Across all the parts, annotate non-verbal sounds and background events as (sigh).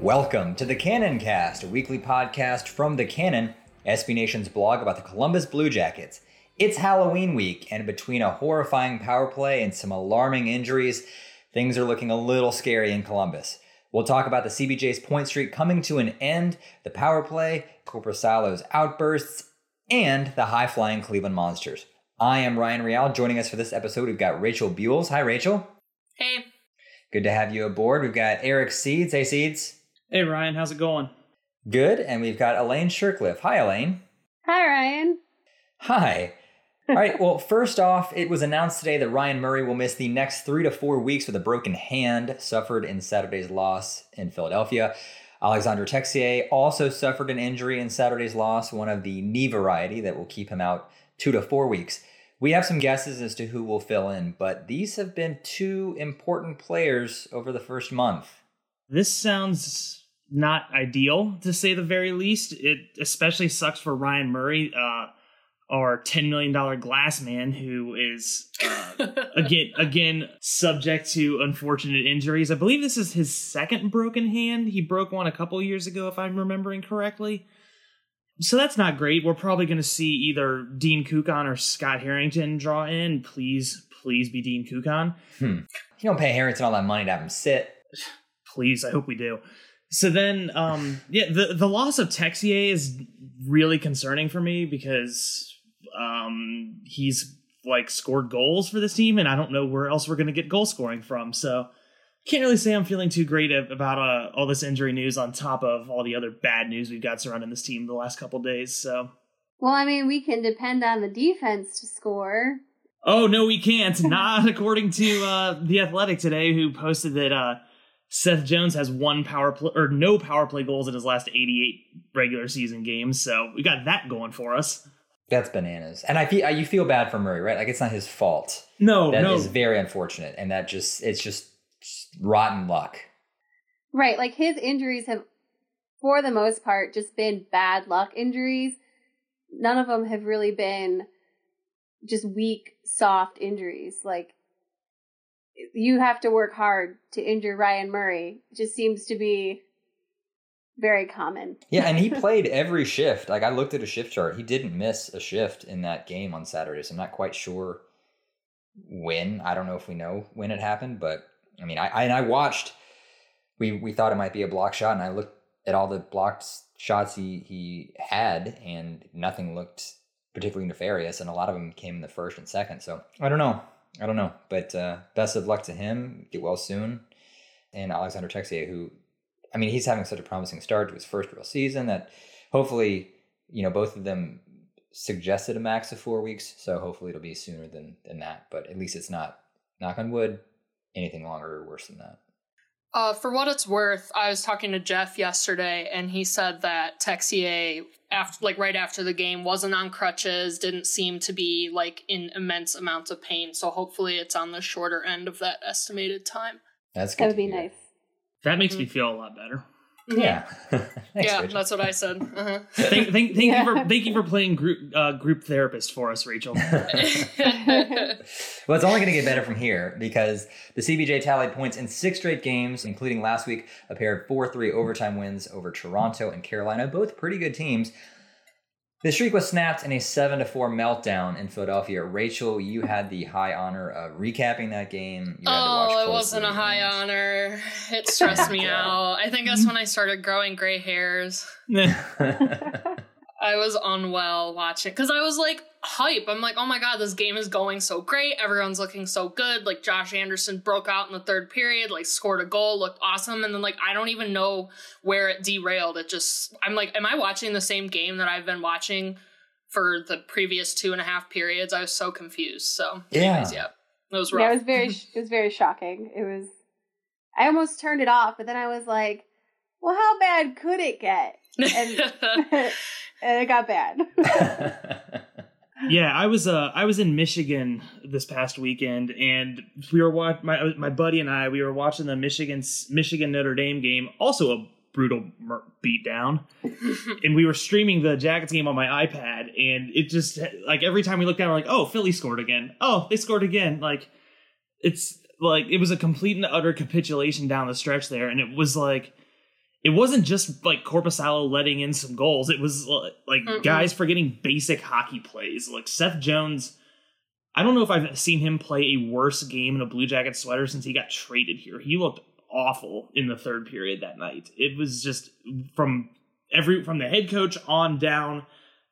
Welcome to the Cannon Cast, a weekly podcast from the Cannon, SB Nation's blog about the Columbus Blue Jackets. It's Halloween week, and between a horrifying power play and some alarming injuries, things are looking a little scary in Columbus. We'll talk about the CBJ's point streak coming to an end, the power play, Korpisalo's outbursts, and the high flying Cleveland Monsters. I am Ryan Real. Joining us for this episode, we've got Rachel Buells. Hi, Rachel. Hey. Good to have you aboard. We've got Eric Seeds. Hey, Seeds. Hey Ryan, how's it going? Good. And we've got Elaine Shercliffe. Hi, Elaine. Hi, Ryan. Hi. All right. Well, (laughs) first off, it was announced today that Ryan Murray will miss the next three to four weeks with a broken hand suffered in Saturday's loss in Philadelphia. Alexandre Texier also suffered an injury in Saturday's loss, one of the knee variety that will keep him out two to four weeks. We have some guesses as to who will fill in, but these have been two important players over the first month. This sounds not ideal to say the very least. It especially sucks for Ryan Murray, uh, our ten million dollar glass man, who is uh, (laughs) again again subject to unfortunate injuries. I believe this is his second broken hand. He broke one a couple years ago, if I'm remembering correctly. So that's not great. We're probably going to see either Dean Kukan or Scott Harrington draw in. Please, please be Dean Kukan. Hmm. You don't pay Harrington all that money to have him sit. please i hope we do so then um yeah the the loss of texier is really concerning for me because um he's like scored goals for this team and i don't know where else we're going to get goal scoring from so can't really say i'm feeling too great about uh, all this injury news on top of all the other bad news we've got surrounding this team the last couple days so Well, I mean, we can depend on the defense to score. Oh no, we can't. Not (laughs) according to uh, the Athletic today, who posted that uh, Seth Jones has one power play or no power play goals in his last 88 regular season games. So we got that going for us. That's bananas. And I feel you feel bad for Murray, right? Like it's not his fault. No, That no, is very unfortunate, and that just it's just rotten luck. Right, like his injuries have, for the most part, just been bad luck injuries. None of them have really been just weak, soft injuries. Like, you have to work hard to injure Ryan Murray. It just seems to be very common. Yeah, and he (laughs) played every shift. Like I looked at a shift chart, he didn't miss a shift in that game on Saturday. So I'm not quite sure when. I don't know if we know when it happened, but I mean, I, I and I watched. We we thought it might be a block shot, and I looked at all the blocked shots he he had, and nothing looked particularly nefarious, and a lot of them came in the first and second. So I don't know. I don't know, but uh, best of luck to him. Get well soon, and Alexander Texier, who I mean, he's having such a promising start to his first real season that hopefully, you know, both of them suggested a max of four weeks. So hopefully it'll be sooner than than that. But at least it's not knock on wood anything longer or worse than that. Uh, for what it's worth, I was talking to Jeff yesterday, and he said that Texier, after like right after the game, wasn't on crutches, didn't seem to be like in immense amounts of pain. So hopefully, it's on the shorter end of that estimated time. That's good. That would to be hear. nice. that makes me feel a lot better. Yeah. (laughs) Thanks, yeah, Rachel. that's what I said. Uh-huh. Thank, thank, thank you for thank you for playing group uh, group therapist for us, Rachel. (laughs) (laughs) Well, it's only going to get better from here because the CBJ tallied points in six straight games, including last week, a pair of 4 3 overtime wins over Toronto and Carolina, both pretty good teams. The streak was snapped in a 7 to 4 meltdown in Philadelphia. Rachel, you had the high honor of recapping that game. You had to watch oh, it wasn't a high honor. It (laughs) stressed me out. I think that's when I started growing gray hairs. (laughs) I was unwell watching because I was like hype. I'm like, oh my god, this game is going so great. Everyone's looking so good. Like Josh Anderson broke out in the third period, like scored a goal, looked awesome, and then like I don't even know where it derailed. It just I'm like, am I watching the same game that I've been watching for the previous two and a half periods? I was so confused. So, anyways, Yeah. yeah, it was Yeah, rough. it was very (laughs) it was very shocking. It was I almost turned it off, but then I was like, well, how bad could it get? And (laughs) (laughs) and it got bad. Yeah, I was uh I was in Michigan this past weekend, and we were watch my my buddy and I we were watching the Michigan Michigan Notre Dame game, also a brutal mer- beatdown, (laughs) and we were streaming the Jackets game on my iPad, and it just like every time we looked down, we're like, oh, Philly scored again, oh, they scored again, like it's like it was a complete and utter capitulation down the stretch there, and it was like. It wasn't just like Korpisalo letting in some goals. It was uh, like Mm-mm. guys forgetting basic hockey plays. Like Seth Jones, I don't know if I've seen him play a worse game in a Blue Jacket sweater since he got traded here. He looked awful in the third period that night. It was just from every from the head coach on down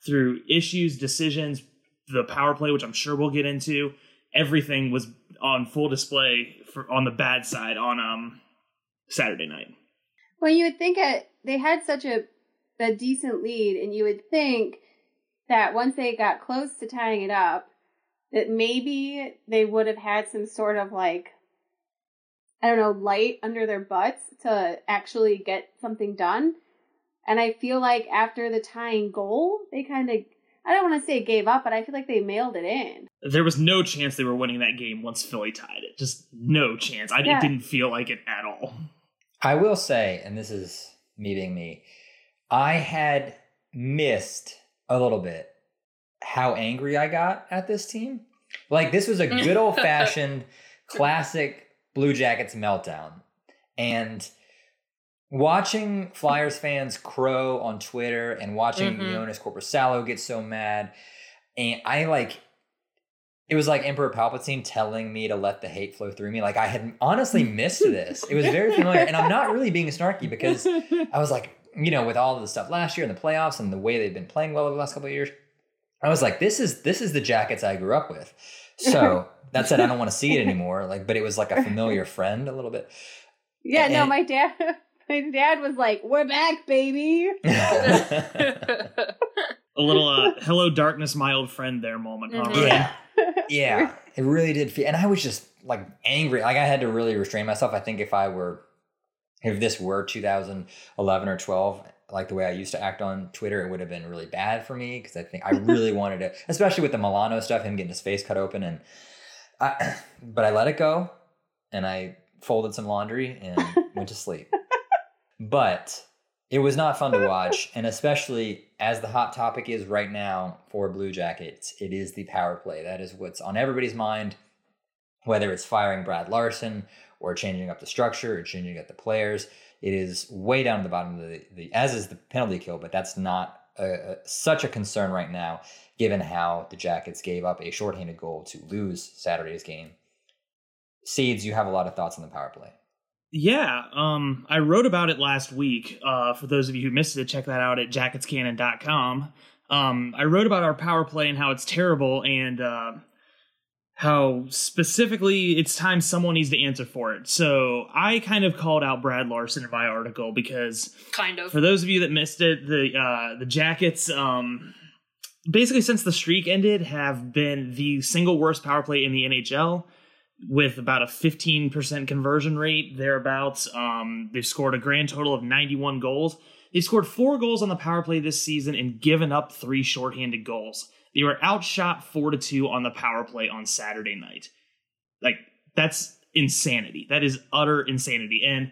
through issues, decisions, the power play, which I'm sure we'll get into. Everything was on full display for on the bad side on um Saturday night. Well, you would think it, they had such a a decent lead, and you would think that once they got close to tying it up, that maybe they would have had some sort of like I don't know light under their butts to actually get something done. And I feel like after the tying goal, they kind of I don't want to say gave up, but I feel like they mailed it in. There was no chance they were winning that game once Philly tied it. Just no chance. I Yeah. it didn't feel like it at all. I will say, and this is me being me, I had missed a little bit how angry I got at this team. Like this was a good (laughs) old fashioned classic Blue Jackets meltdown. And watching Flyers fans crow on Twitter and watching Mhm. Joonas Korpisalo get so mad, and I like it was like Emperor Palpatine telling me to let the hate flow through me. Like I had honestly missed this. It was very familiar, and I'm not really being snarky because I was like, you know, with all of the stuff last year in the playoffs and the way they've been playing well over the last couple of years, I was like, this is this is the jackets I grew up with. So that said, I don't want to see it anymore. Like, but it was like a familiar friend a little bit. Yeah, no, my dad (laughs) my dad was like, "We're back, baby." (laughs) a little uh, "Hello, darkness, my old friend" there moment. Huh, Mhm. Ryan? yeah, (laughs) yeah, it really did feel, and I was just like angry. Like I had to really restrain myself. I think if I were, if this were 2011 or 12, like the way I used to act on Twitter, it would have been really bad for me because I think I (laughs) really wanted to, especially with the Milano stuff, him getting his face cut open, and I, (clears throat) but I let it go, and I folded some laundry and went to (laughs) sleep. But it was not fun to watch, and especially as the hot topic is right now for Blue Jackets, it is the power play. That is what's on everybody's mind, whether it's firing Brad Larsen or changing up the structure or changing up the players. It is way down at the bottom of the, the as is the penalty kill, but that's not a, a, such a concern right now, given how the Jackets gave up a shorthanded goal to lose Saturday's game. Seeds, you have a lot of thoughts on the power play. Yeah, um, I wrote about it last week. Uh, for those of you who missed it, check that out at jacketscannon.com. Um, I wrote about our power play and how it's terrible and uh, how specifically it's time someone needs to answer for it. So I kind of called out Brad Larsen in my article because kind of. for those of you that missed it, the uh, the Jackets, um, basically since the streak ended, have been the single worst power play in the NHL with about a 15% conversion rate thereabouts. Um, they've scored a grand total of 91 goals. They've scored four goals on the power play this season and given up three shorthanded goals. They were outshot four to two on the power play on Saturday night. Like that's insanity. That is utter insanity. And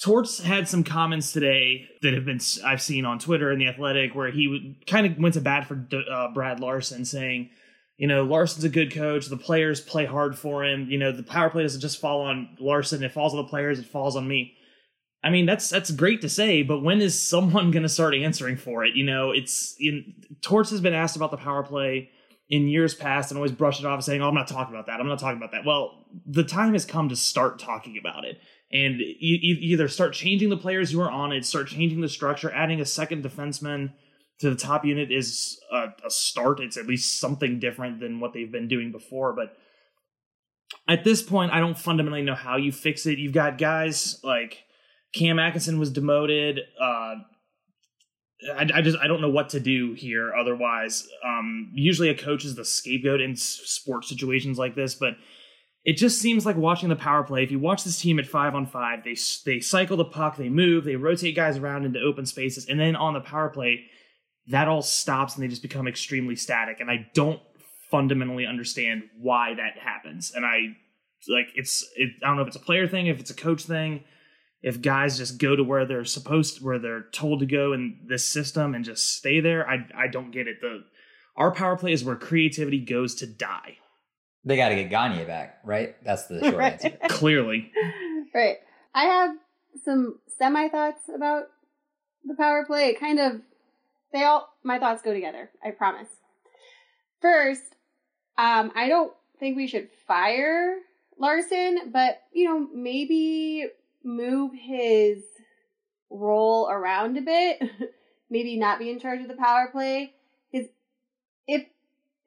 Torts had some comments today that have been I've seen on Twitter and the Athletic where he kind of went to bat for uh, Brad Larsen, saying, you know, Larsen's a good coach. The players play hard for him. You know, the power play doesn't just fall on Larsen. it falls on the players. It falls on me. I mean, that's that's great to say, but when is someone going to start answering for it? You know, it's in Torts has been asked about the power play in years past and always brushed it off, saying, "Oh, I'm not talking about that. I'm not talking about that." Well, the time has come to start talking about it and you, you either start changing the players you are on it, start changing the structure, adding a second defenseman to the top unit is a, a, start. It's at least something different than what they've been doing before. But at this point, I don't fundamentally know how you fix it. You've got guys like Cam Atkinson was demoted. Uh, I, I, just I don't know what to do here. Otherwise, um, usually a coach is the scapegoat in sports situations like this, but it just seems like watching the power play. If you watch this team at five on five, they they cycle the puck, they move, they rotate guys around into open spaces, and then on the power play, that all stops and they just become extremely static. And I don't fundamentally understand why that happens. And I like it's it, I don't know if it's a player thing, if it's a coach thing, if guys just go to where they're supposed, where they're told to go in this system and just stay there. I I don't get it. The our power play is where creativity goes to die. They got to get Gagne back, right? That's the short Right. answer. (laughs) Clearly, Right. I have some semi thoughts about the power play. It kind of they all my thoughts go together, I promise. First, um, I don't think we should fire Larsen, but you know, maybe move his role around a bit. (laughs) maybe not be in charge of the power play. Because if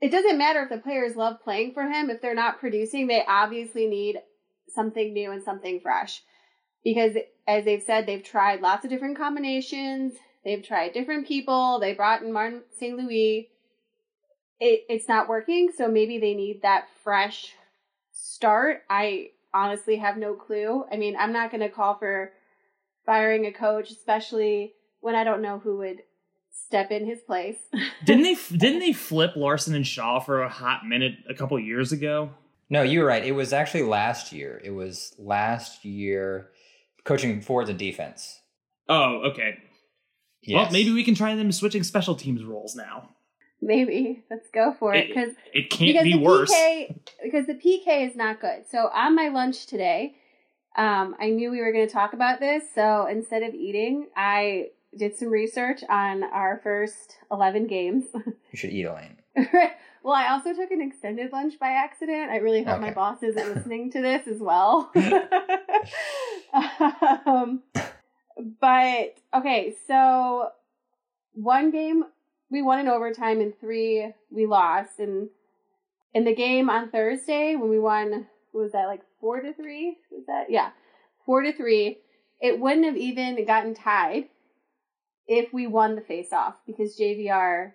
it doesn't matter if the players love playing for him, if they're not producing, they obviously need something new and something fresh. Because as they've said, they've tried lots of different combinations. They've tried different people. They brought in Martin St. Louis. It, it's not working, so maybe they need that fresh start. I honestly have no clue. I mean, I'm not going to call for firing a coach, especially when I don't know who would step in his place. (laughs) didn't they didn't they flip Larsen and Shaw for a hot minute a couple years ago? No, you were right. It was actually last year. It was last year coaching forwards and defense. Oh, okay. Yes. Well, maybe we can try them switching special teams roles now. maybe let's go for it It- because It can't because be the worse. PK, because the PK is not good. So on my lunch today, um, I knew we were going to talk about this. So instead of eating, I did some research on our first eleven games. (laughs) You should eat Elaine. (laughs) well, I also took an extended lunch by accident. I really hope my boss isn't (laughs) listening to this as well. um, but okay, so one game we won in overtime, and three we lost. And in the game on Thursday when we won, was that like four to three? Was that yeah, four to three? It wouldn't have even gotten tied if we won the face off because JVR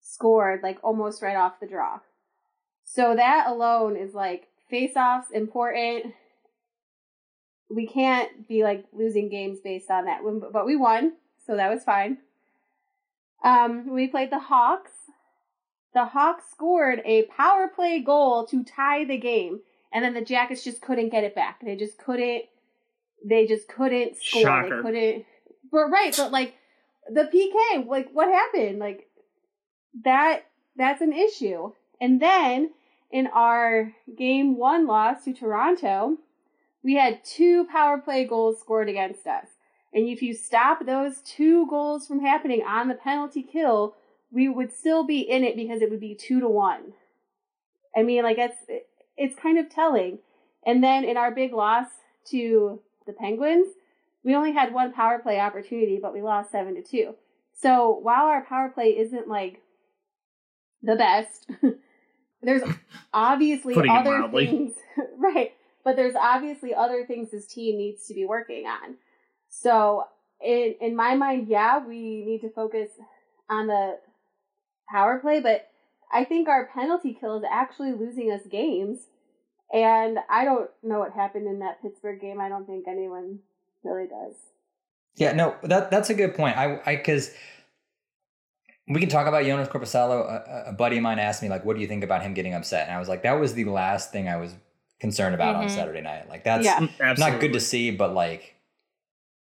scored like almost right off the draw. So that alone is like face offs important. We can't be like losing games based on that. But we won, so that was fine. Um, we played the Hawks. The Hawks scored a power play goal to tie the game, and then the Jackets just couldn't get it back. They just couldn't. They just couldn't score. Shocker. They couldn't. But right, but like the PK, like what happened? Like that. That's an issue. And then in our game one loss to Toronto, we had two power play goals scored against us. And if you stop those two goals from happening on the penalty kill, we would still be in it because it would be two to one. I mean, like it's it's kind of telling. And then in our big loss to the Penguins, we only had one power play opportunity, but we lost seven to two. So while our power play isn't like the best, (laughs) there's (laughs) obviously other things, (laughs) right? But there's obviously other things this team needs to be working on. So in in my mind, yeah, we need to focus on the power play, but I think our penalty kill is actually losing us games. And I don't know what happened in that Pittsburgh game. I don't think anyone really does. Yeah, no, that that's a good point. I I because we can talk about Joonas Korpisalo. A, a buddy of mine asked me like, "What do you think about him getting upset?" And I was like, "That was the last thing I was concerned about on Mhm. Saturday night. Like that's Yeah. Absolutely. not good to see, but like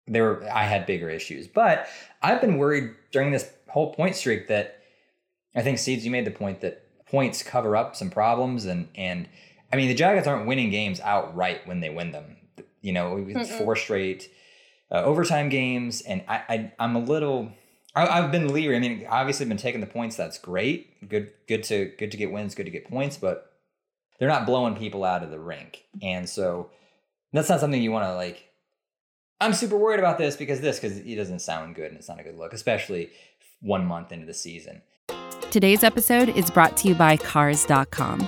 there were I had bigger issues. But I've been worried during this whole point streak that I think Seeds, you made the point that points cover up some problems and and I mean the Jackets aren't winning games outright when they win them. You know, four straight uh, overtime games, and I, I I'm a little. I, I've been leery. I mean, obviously, I've been taking the points. That's great. Good, good to good to get wins. Good to get points, but they're not blowing people out of the rink, and so that's not something you want to like. I'm super worried about this because this because it doesn't sound good and it's not a good look, especially one month into the season. Today's episode is brought to you by Cars.com.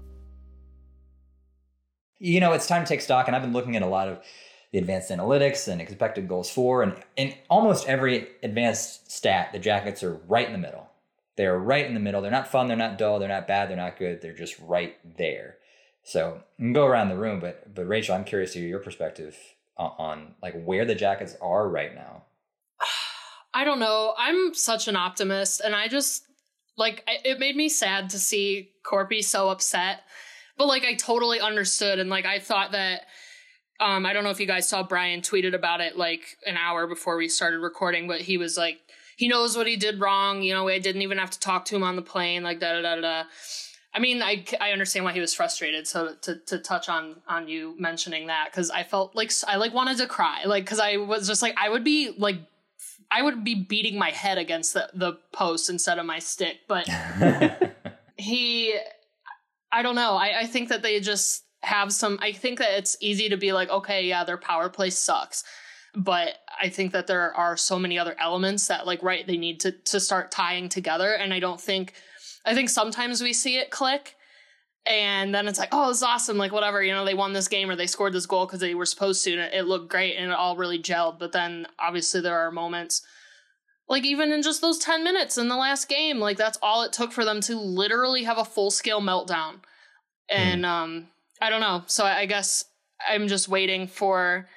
You know, it's time to take stock, and I've been looking at a lot of the advanced analytics and expected goals for, and in almost every advanced stat, the Jackets are right in the middle. They're right in the middle. They're not fun. They're not dull. They're not bad. They're not good. They're just right there. So you can go around the room, but but Rachel, I'm curious to hear your perspective on, on like where the Jackets are right now. (sighs) I don't know. I'm such an optimist, and I just like it made me sad to see Corpy so upset. But like I totally understood, and like I thought that. Um, I don't know if you guys saw Brian tweeted about it like an hour before we started recording, but he was like, he knows what he did wrong. You know, I didn't even have to talk to him on the plane, like da da da da. I mean, I, I understand why he was frustrated. So to, to touch on on you mentioning that, because I felt like I like wanted to cry, like because I was just like I would be like I would be beating my head against the, the post instead of my stick. But (laughs) he, I don't know. I, I think that they just have some. I think that it's easy to be like, okay, yeah, their power play sucks. But I think that there are so many other elements that, like, right, they need to to start tying together. And I don't think, I think sometimes we see it click, and then it's like, oh, it's awesome, like whatever, you know, they won this game or they scored this goal because they were supposed to, and it, it looked great and it all really gelled. But then obviously there are moments, like even in just those ten minutes in the last game, like that's all it took for them to literally have a full scale meltdown. And um, I don't know. So I guess I'm just waiting for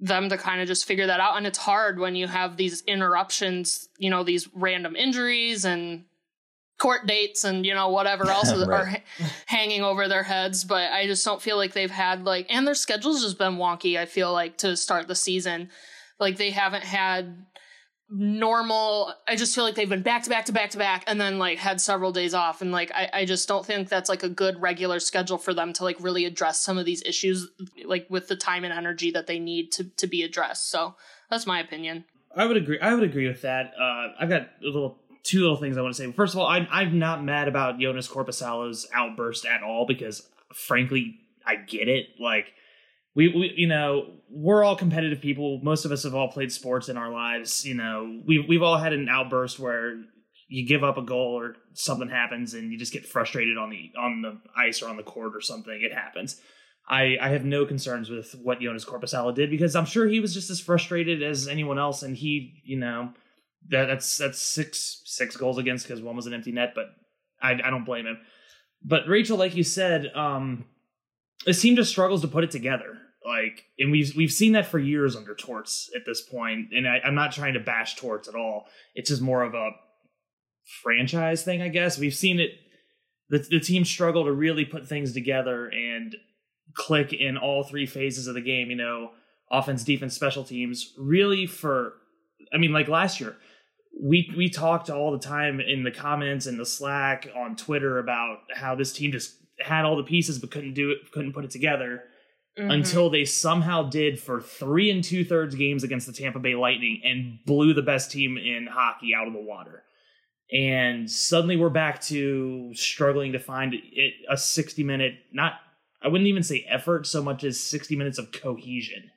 them to kind of just figure that out. And it's hard when you have these interruptions, you know, these random injuries and court dates and you know whatever (laughs) else are Right. ha- hanging over their heads but i just don't feel like they've had like and their schedule's just been wonky i feel like to start the season like they haven't had normal i just feel like they've been back to back to back to back and then like had several days off and like I, I just don't think that's like a good regular schedule for them to like really address some of these issues like with the time and energy that they need to to be addressed so that's my opinion I would agree. I would agree with that. Uh, I've got a little two little things I want to say. First of all, I'm I'm not mad about Joonas Korpisalo's outburst at all because, frankly, I get it. Like we, we you know we're all competitive people. Most of us have all played sports in our lives. You know we've, we've all had an outburst where you give up a goal or something happens and you just get frustrated on the on the ice or on the court or something. It happens. I, I have no concerns with what Joonas Korpisalo did because I'm sure he was just as frustrated as anyone else, and he, you know, that that's that's six six goals against because one was an empty net, but I I don't blame him. But Rachel, like you said, um, this team just struggles to put it together. Like, and we've we've seen that for years under Torts at this point, and I, I'm not trying to bash Torts at all. It's just more of a franchise thing, I guess. We've seen it. The, the team struggle to really put things together and click in all three phases of the game. You know, offense, defense, special teams. Really, for I mean, like last year, we we talked all the time in the comments and the Slack on Twitter about how this team just had all the pieces but couldn't do it, couldn't put it together Mm-hmm. until they somehow did for three and two thirds games against the Tampa Bay Lightning and blew the best team in hockey out of the water. And suddenly we're back to struggling to find it a 60 minute, not, I wouldn't even say effort so much as 60 minutes of cohesion.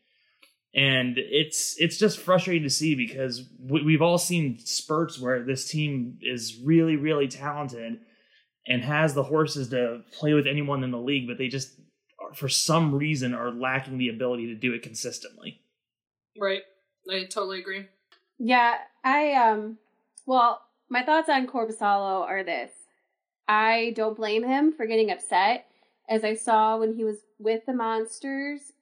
And it's it's just frustrating to see because we, we've all seen spurts where this team is really really talented and has the horses to play with anyone in the league, but they just for some reason are lacking the ability to do it consistently. Right. I totally agree. Yeah, I um well, my thoughts on Korpisalo are this. I don't blame him for getting upset as I saw when he was with the monsters.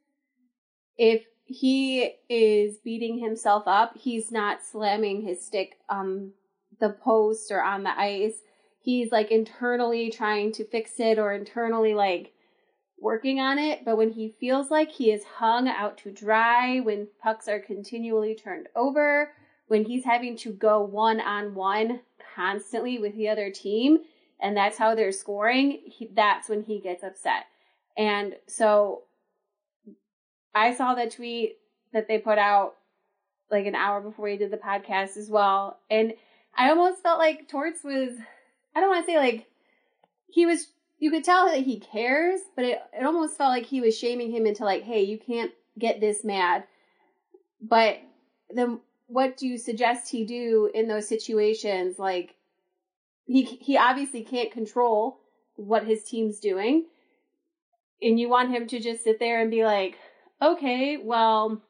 If he is beating himself up, he's not slamming his stick on the post or on the ice. He's like internally trying to fix it or internally like working on it. But when he feels like he is hung out to dry, when pucks are continually turned over, when he's having to go one on one constantly with the other team, and that's how they're scoring, he, that's when he gets upset. And so I saw the tweet that they put out like an hour before we did the podcast as well. And I almost felt like Torts was, I don't want to say like, he was, you could tell that he cares, but it, it almost felt like he was shaming him into like, hey, you can't get this mad. But then what do you suggest he do in those situations? Like, he, he obviously can't control what his team's doing. And you want him to just sit there and be like, okay, well,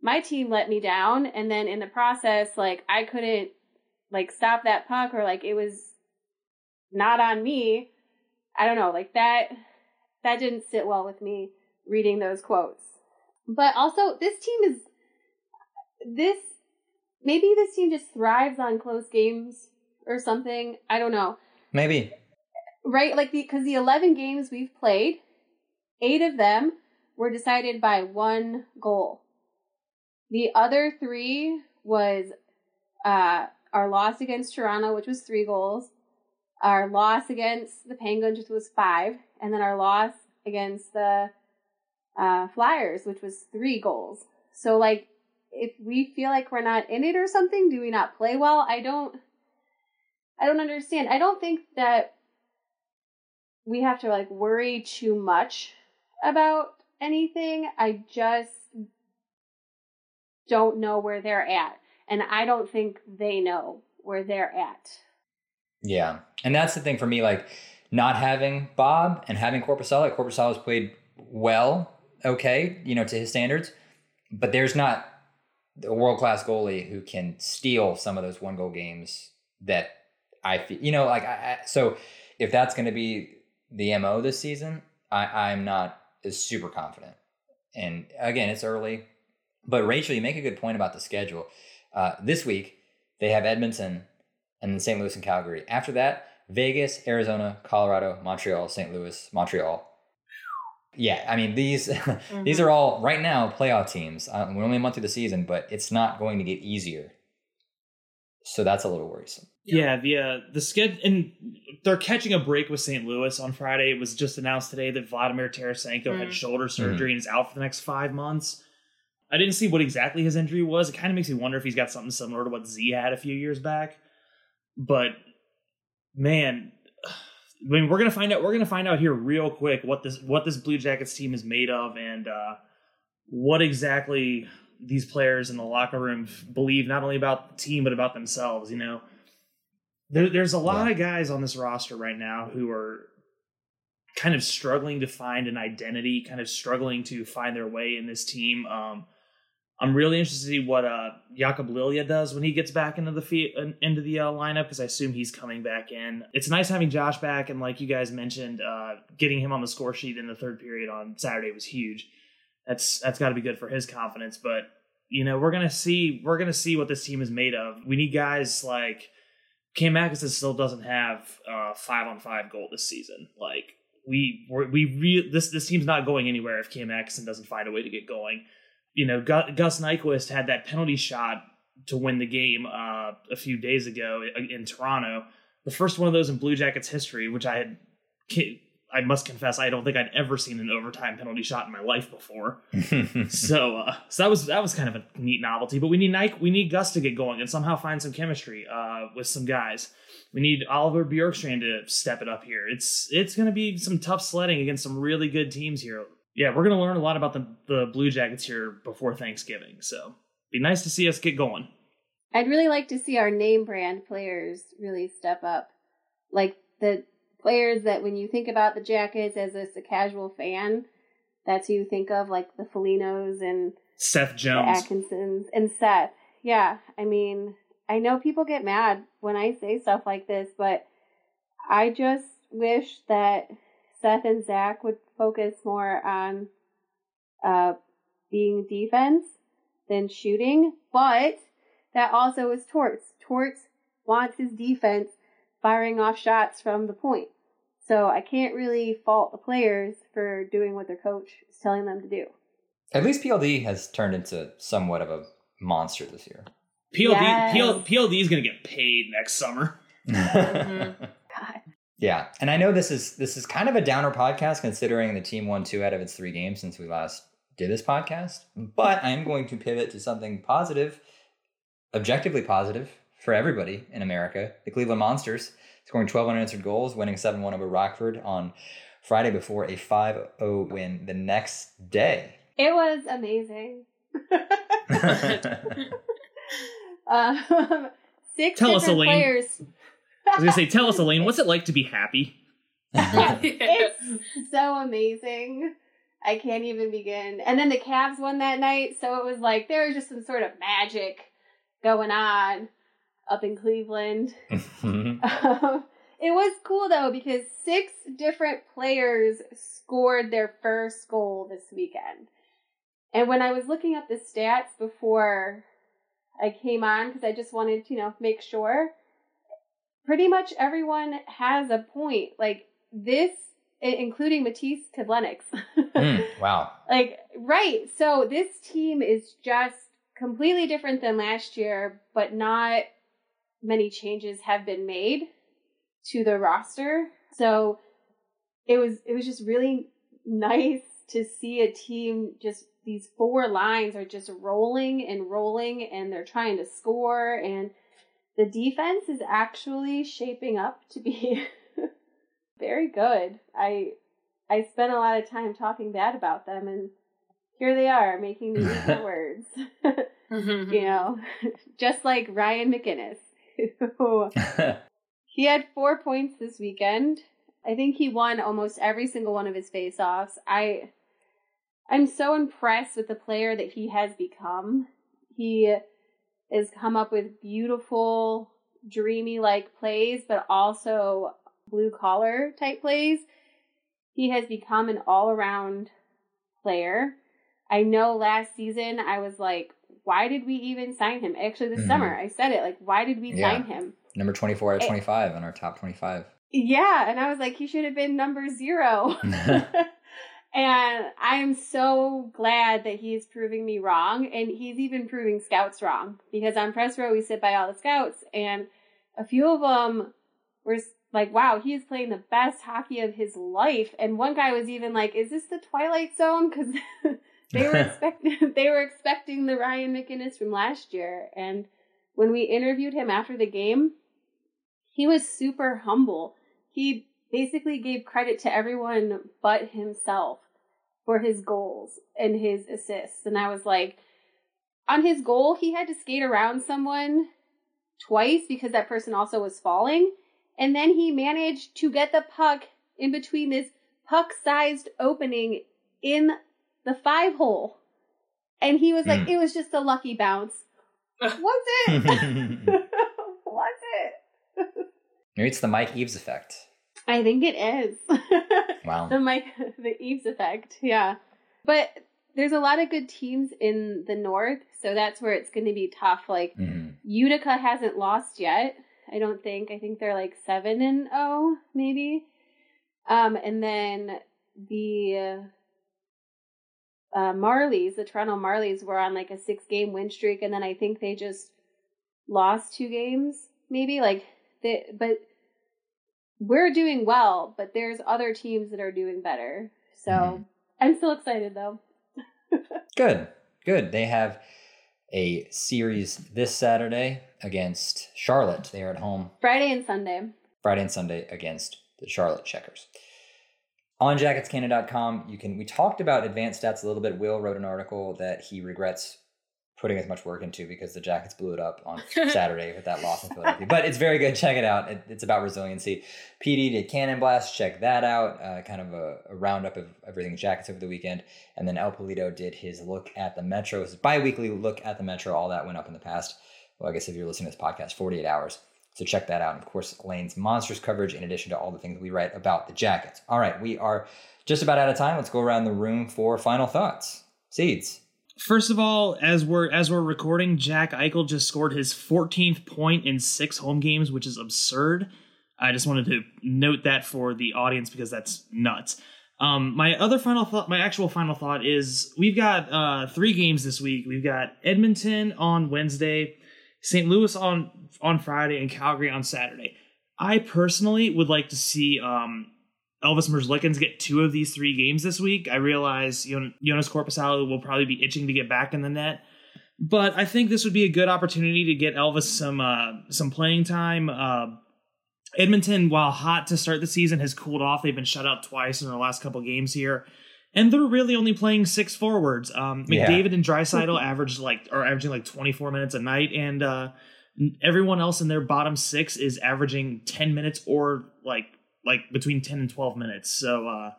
my team let me down. And then in the process, like, I couldn't, like, stop that puck or, like, it was not on me. I don't know, like, that, that didn't sit well with me reading those quotes. But also, this team is, this, maybe this team just thrives on close games or something. I don't know. Maybe. Right? Like, the because the, the 11 games we've played, eight of them were decided by one goal. The other three was uh, our loss against Toronto, which was three goals, our loss against the Penguins, was five, and then our loss against the uh, Flyers, which was three goals. So, like, if we feel like we're not in it or something, do we not play well? I don't. I don't understand. I don't think that we have to like worry too much about anything. I just don't know where they're at. And I don't think they know where they're at. Yeah. And that's the thing for me, like not having Bob and having Korpisalo. Like Korpisalo's played well, okay, you know, to his standards, but there's not a world class goalie who can steal some of those one goal games that I feel, you know, like I, I so if that's going to be the mo this season, I, I'm not super confident. And again, it's early, but Rachel, you make a good point about the schedule. Uh, this week they have Edmonton and then St. Louis and Calgary. After that, Vegas, Arizona, Colorado, Montreal, St. Louis, Montreal. Yeah, I mean these (laughs) mm-hmm. these are all right now playoff teams. Um, we're only a month through the season, but it's not going to get easier. So that's a little worrisome. Yeah, the uh, the schedule and they're catching a break with St. Louis on Friday. It was just announced today that Vladimir Tarasenko mm. had shoulder surgery mm. and is out for the next five months. I didn't see what exactly his injury was. It kind of makes me wonder if he's got something similar to what Z had a few years back. But man, I mean, we're gonna find out. We're gonna find out here real quick what this what this Blue Jackets team is made of and uh, what exactly these players in the locker room believe not only about the team but about themselves. You know, there, there's a lot yeah. of guys on this roster right now who are kind of struggling to find an identity, kind of struggling to find their way in this team. Um, I'm really interested to see what uh, Jakub Liljegren does when he gets back into the into the uh, lineup because I assume he's coming back in. It's nice having Josh back, and like you guys mentioned, uh, getting him on the score sheet in the third period on Saturday was huge. That's that's got to be good for his confidence. But you know, we're gonna see we're gonna see what this team is made of. We need guys like Cam Atkinson still doesn't have uh, five on five goal this season. Like we we re- this this team's not going anywhere if Cam Atkinson doesn't find a way to get going. You know, Gus Nyquist had that penalty shot to win the game uh, a few days ago in Toronto, the first one of those in Blue Jackets history, which I had I must confess, I don't think I'd ever seen an overtime penalty shot in my life before. (laughs) so, uh, so that was that was kind of a neat novelty. But we need Nike, we need Gus to get going and somehow find some chemistry uh, with some guys. We need Oliver Bjorkstrand to step it up here. It's it's going to be some tough sledding against some really good teams here. Yeah, we're going to learn a lot about the the Blue Jackets here before Thanksgiving. So, be nice to see us get going. I'd really like to see our name brand players really step up, like the players that when you think about the Jackets as a, a casual fan, that's who you think of, like the Folignos and Seth Jones, Atkinsons, and Seth. yeah, I mean, I know people get mad when I say stuff like this, but I just wish that Seth and Zach would focus more on uh, being defense than shooting. But that also is Torts. Torts wants his defense firing off shots from the point. So I can't really fault the players for doing what their coach is telling them to do. At least PLD has turned into somewhat of a monster this year. PLD Yes. PL, PLD is going to get paid next summer. God. (laughs) Yeah, and I know this is this is kind of a downer podcast considering the team won two out of its three games since we last did this podcast. But I am going to pivot to something positive, objectively positive for everybody in America. The Cleveland Monsters scoring 12 unanswered goals, winning 7-1 over Rockford on Friday before a 5-0 win the next day. It was amazing. (laughs) (laughs) um, six Tell us, different Elaine. players. I was going to say, tell us, Elaine, what's it like to be happy? (laughs) it's so amazing. I can't even begin. And then the Cavs won that night, so it was like there was just some sort of magic going on up in Cleveland. (laughs) Um, it was cool though because six different players scored their first goal this weekend. And when I was looking up the stats before I came on, because I just wanted to, you know, make sure, pretty much everyone has a point. Like this, including Matiss Kivlenieks. (laughs) Mm, wow. like, right. So this team is just completely different than last year, but not many changes have been made to the roster. So it was it was just really nice to see a team just these four lines are just rolling and rolling and they're trying to score and the defense is actually shaping up to be (laughs) very good. I I spent a lot of time talking bad about them and here they are making me eat (laughs) their words. (laughs) You mm-hmm. know, just like Ryan MacInnis, who he had four points this weekend. I think he won almost every single one of his face-offs. I I'm so impressed with the player that he has become. He has come up with beautiful, dreamy like plays, but also blue collar type plays. He has become an all around player. I know last season I was like, why did we even sign him? Actually, this Mhm. summer I said it, like, why did we Yeah. sign him? Number 24 out of Eh. 25 on our top 25. Yeah, and I was like, he should have been number zero. (laughs) (laughs) and I'm so glad that he's proving me wrong, and he's even proving scouts wrong because on press row we sit by all the scouts, and a few of them were like, "Wow, he is playing the best hockey of his life," and one guy was even like, "Is this the Twilight Zone?" Because (laughs) they were (laughs) expecting (laughs) they were expecting the Ryan MacInnis from last year, and when we interviewed him after the game, he was super humble. He basically gave credit to everyone but himself for his goals and his assists. And I was like, on his goal, he had to skate around someone twice because that person also was falling. And then he managed to get the puck in between this puck sized opening in the five hole. And he was like, Hmm. it was just a lucky bounce. (laughs) Was it? (laughs) (laughs) was it? Maybe it's the Mike Eaves effect. I think it is. (laughs) Wow. the Mike, (laughs) the Eaves effect, yeah. But there's a lot of good teams in the North, so that's where it's going to be tough. Like Mhm. Utica hasn't lost yet. I don't think. I think they're like seven and oh, maybe. Um, and then the uh, Marlies, the Toronto Marlies, were on like a six game win streak, and then I think they just lost two games, maybe. Like, they, but we're doing well, but there's other teams that are doing better. So Mhm. I'm still excited though. (laughs) Good. Good. They have a series this Saturday against Charlotte. They are at home Friday and Sunday. Friday and Sunday against the Charlotte Checkers. On jacketscannon.com, you can we talked about advanced stats a little bit. Will wrote an article that he regrets putting as much work into because the Jackets blew it up on (laughs) Saturday with that loss in Philadelphia. But it's very good. Check it out. It, it's about resiliency. PD did Cannon Blast. Check that out. Uh, kind of a, a, roundup of everything Jackets over the weekend. And then El Polito did his look at the Metro, his bi-weekly look at the Metro. All that went up in the past. Well, I guess if you're listening to this podcast, 48 hours. So check that out. And of course, Lane's monstrous coverage, in addition to all the things we write about the Jackets. All right, we are just about out of time. Let's go around the room for final thoughts. Seeds. First of all, as we're as we're recording, Jack Eichel just scored his 14th point in six home games, which is absurd. I just wanted to note that for the audience because that's nuts. Um, my other final thought, my actual final thought is we've got uh, three games this week. We've got Edmonton on Wednesday, St. Louis on on Friday, and Calgary on Saturday. I personally would like to see um, Elvis Merzlikins get two of these three games this week. I realize Joonas Korpisalo will probably be itching to get back in the net, but I think this would be a good opportunity to get Elvis some uh, some playing time. Uh, Edmonton, while hot to start the season, has cooled off. They've been shut out twice in their last couple games here, and they're really only playing six forwards. Um, McDavid yeah. and Draisaitl averaged like are averaging like twenty four minutes a night, and uh, everyone else in their bottom six is averaging ten minutes or like like between 10 and 12 minutes. So uh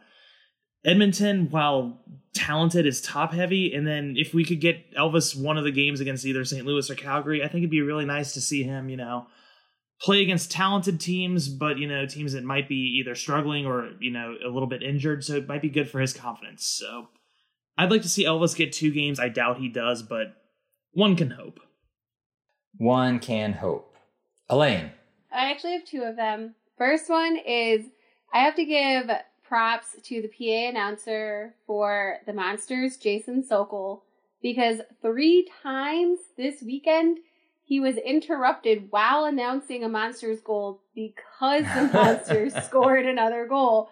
Edmonton, while talented, is top heavy. And then if we could get Elvis one of the games against either St. Louis or Calgary, I think it'd be really nice to see him, you know, play against talented teams, but, you know, teams that might be either struggling or, you know, a little bit injured. So it might be good for his confidence. So I'd like to see Elvis get two games. I doubt he does, but one can hope. One can hope. Elaine. I actually have two of them. First one is I have to give props to the PA announcer for the Monsters, Jason Sokol, because three times this weekend he was interrupted while announcing a Monsters goal because the (laughs) Monsters scored another goal.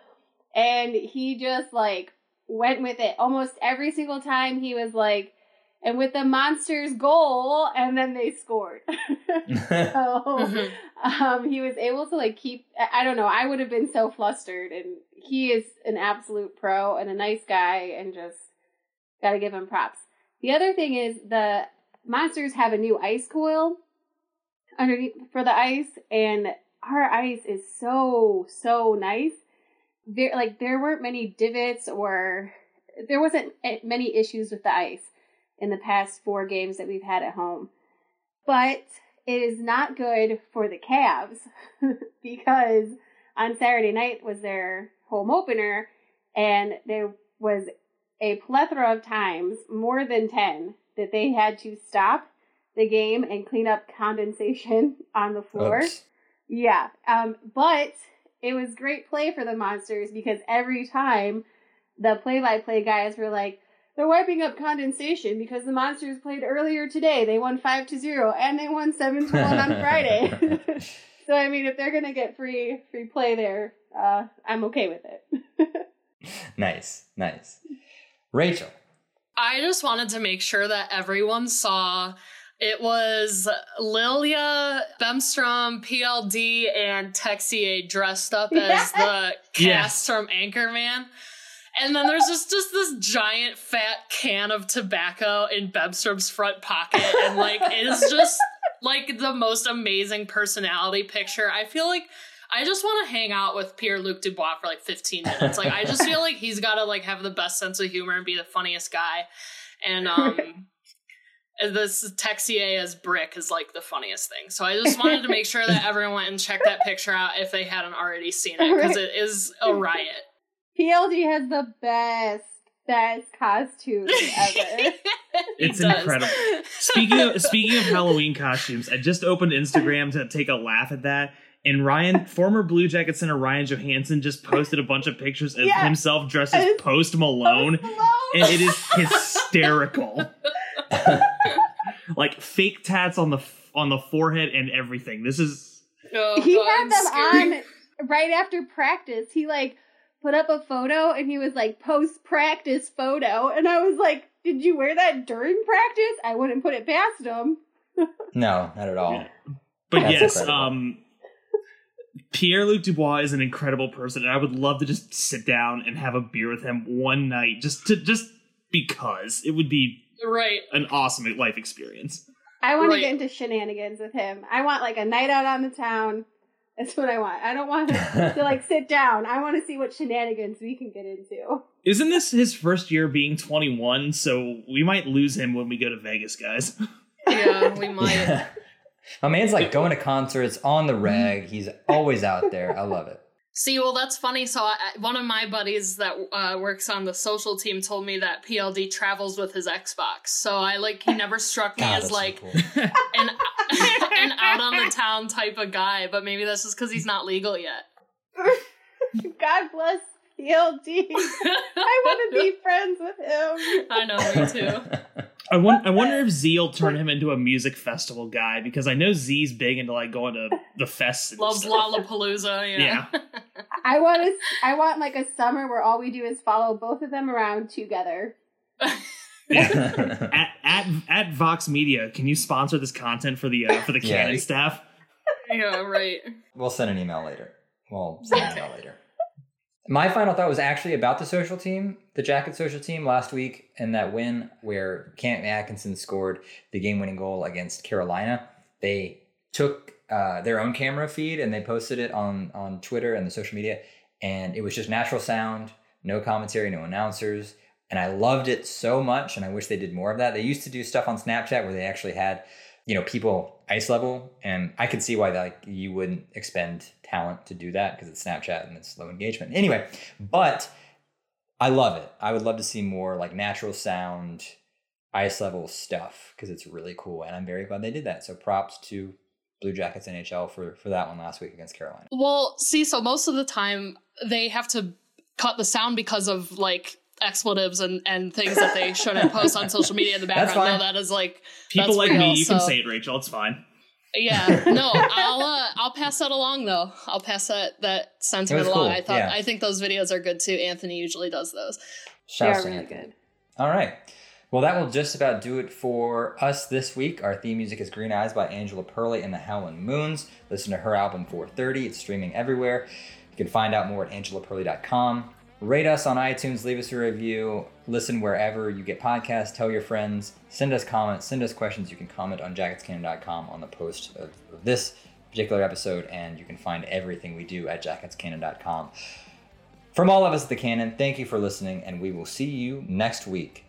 And he just like went with it. Almost every single time he was like, and with the monsters goal and then they scored. (laughs) (laughs) So mm-hmm. um, he was able to like keep i don't know i would have been so flustered and he is an absolute pro and a nice guy and just gotta give him props. The other thing is the monsters have a new ice coil underneath for the ice and our ice is so so nice. There like there weren't many divots or there wasn't many issues with the ice in the past four games that we've had at home. But it is not good for the Cavs (laughs) because on Saturday night was their home opener and there was a plethora of times, more than 10, that they had to stop the game and clean up condensation (laughs) on the floor. Oops. Yeah. Um, but it was great play for the Monsters because every time the play by play guys were like, they're wiping up condensation because the Monsters played earlier today. They won 5 to 0 and they won 7 to 1 on Friday. (laughs) (laughs) so I mean if they're going to get free free play there, uh, I'm okay with it. (laughs) nice. Nice. Rachel. I just wanted to make sure that everyone saw it was Lilja, Bemstrom, PLD, and Texier dressed up as the cast yes. from Anchorman. And then there's just just this giant fat can of tobacco in Bemstrom's front pocket, and like it is just like the most amazing personality picture. I feel like I just want to hang out with Pierre Luc Dubois for like 15 minutes. Like I just feel like he's got to like have the best sense of humor and be the funniest guy. And um this Texier as Brick is like the funniest thing. So I just wanted to make sure that everyone went and checked that picture out if they hadn't already seen it because (laughs) it is a riot. PLD has the best, best costume (laughs) ever. it's incredible. Speaking of speaking of Halloween costumes, I just opened Instagram to take a laugh at that. And Ryan, former Blue Jacket center Ryan Johansen, just posted a bunch of pictures of yeah. himself dressed as Post Malone, Post Malone, and it is hysterical. like fake tats on the on the forehead and everything. This is. Oh, he God, had them scary. on right after practice. He like put up a photo and he was like post practice photo and I was like, "Did you wear that during practice?" I wouldn't put it past him. (laughs) no, not at all. Yeah. But That's yes, incredible. um Pierre Luc Dubois is an incredible person, and I would love to just sit down and have a beer with him one night, just to just because it would be Right. an awesome life experience. I want Right. to get into shenanigans with him. I want like a night out on the town. That's what I want. I don't want him (laughs) to like sit down. I want to see what shenanigans we can get into. Isn't this his first year being 21? So we might lose him when we go to Vegas, guys. (laughs) Yeah, we might. Yeah. (laughs) My man's like going to concerts on the reg. He's always out there. I love it. See, well, that's funny. So, I, one of my buddies that uh, works on the social team told me that PLD travels with his Xbox. So, I like he never struck me God, as that's so like cool. (laughs) an (laughs) an out on the town type of guy. But maybe that's just because he's not legal yet. (laughs) God bless PLD. I want to be friends with him. I know, me too. I, won- I wonder if Z will turn him into a music festival guy because I know Z's big into like going to the fests. and Loves stuff. Lollapalooza. Yeah. (laughs) I want to. I want like a summer where all we do is follow both of them around together. (laughs) (laughs) at, at at Vox Media, can you sponsor this content for the uh, for the Yeah. Cannon staff? yeah, right. We'll send an email later. We'll send an email later. My final thought was actually about the social team, the Jacket social team last week, and that win where Cam Atkinson scored the game winning goal against Carolina. They took uh, their own camera feed and they posted it on, on Twitter and the social media, and it was just natural sound, no commentary, no announcers. And I loved it so much, and I wish they did more of that. They used to do stuff on Snapchat where they actually had you know people ice level and i could see why like you wouldn't expend talent to do that because it's snapchat and it's low engagement. Anyway but i love it. I would love to see more like natural sound ice level stuff because it's really cool and i'm very glad they did that. So props to blue jackets nhl for for that one last week against carolina. Well, see, so most of the time they have to cut the sound because of like expletives and, and things that they shouldn't post on social media in the background. No, that is like People like real, me, you can say it, Rachel. It's fine. yeah. No, I'll uh, I'll pass that along though. I'll pass that that sentiment was along. cool, I thought yeah. I think those videos are good too. Anthony usually does those. They are really Anthony. good. All right. Well, that will just about do it for us this week. Our theme music is Green Eyes by Angela Perley and the Howlin' Moons. Listen to her album 430. It's streaming everywhere. You can find out more at angelaperley.com. Rate us on iTunes, leave us a review, listen wherever you get podcasts, tell your friends, send us comments, send us questions. You can comment on jacketscannon.com on the post of, this particular episode, and you can find everything we do at jacketscannon.com. From all of us at the Cannon, thank you for listening, and we will see you next week.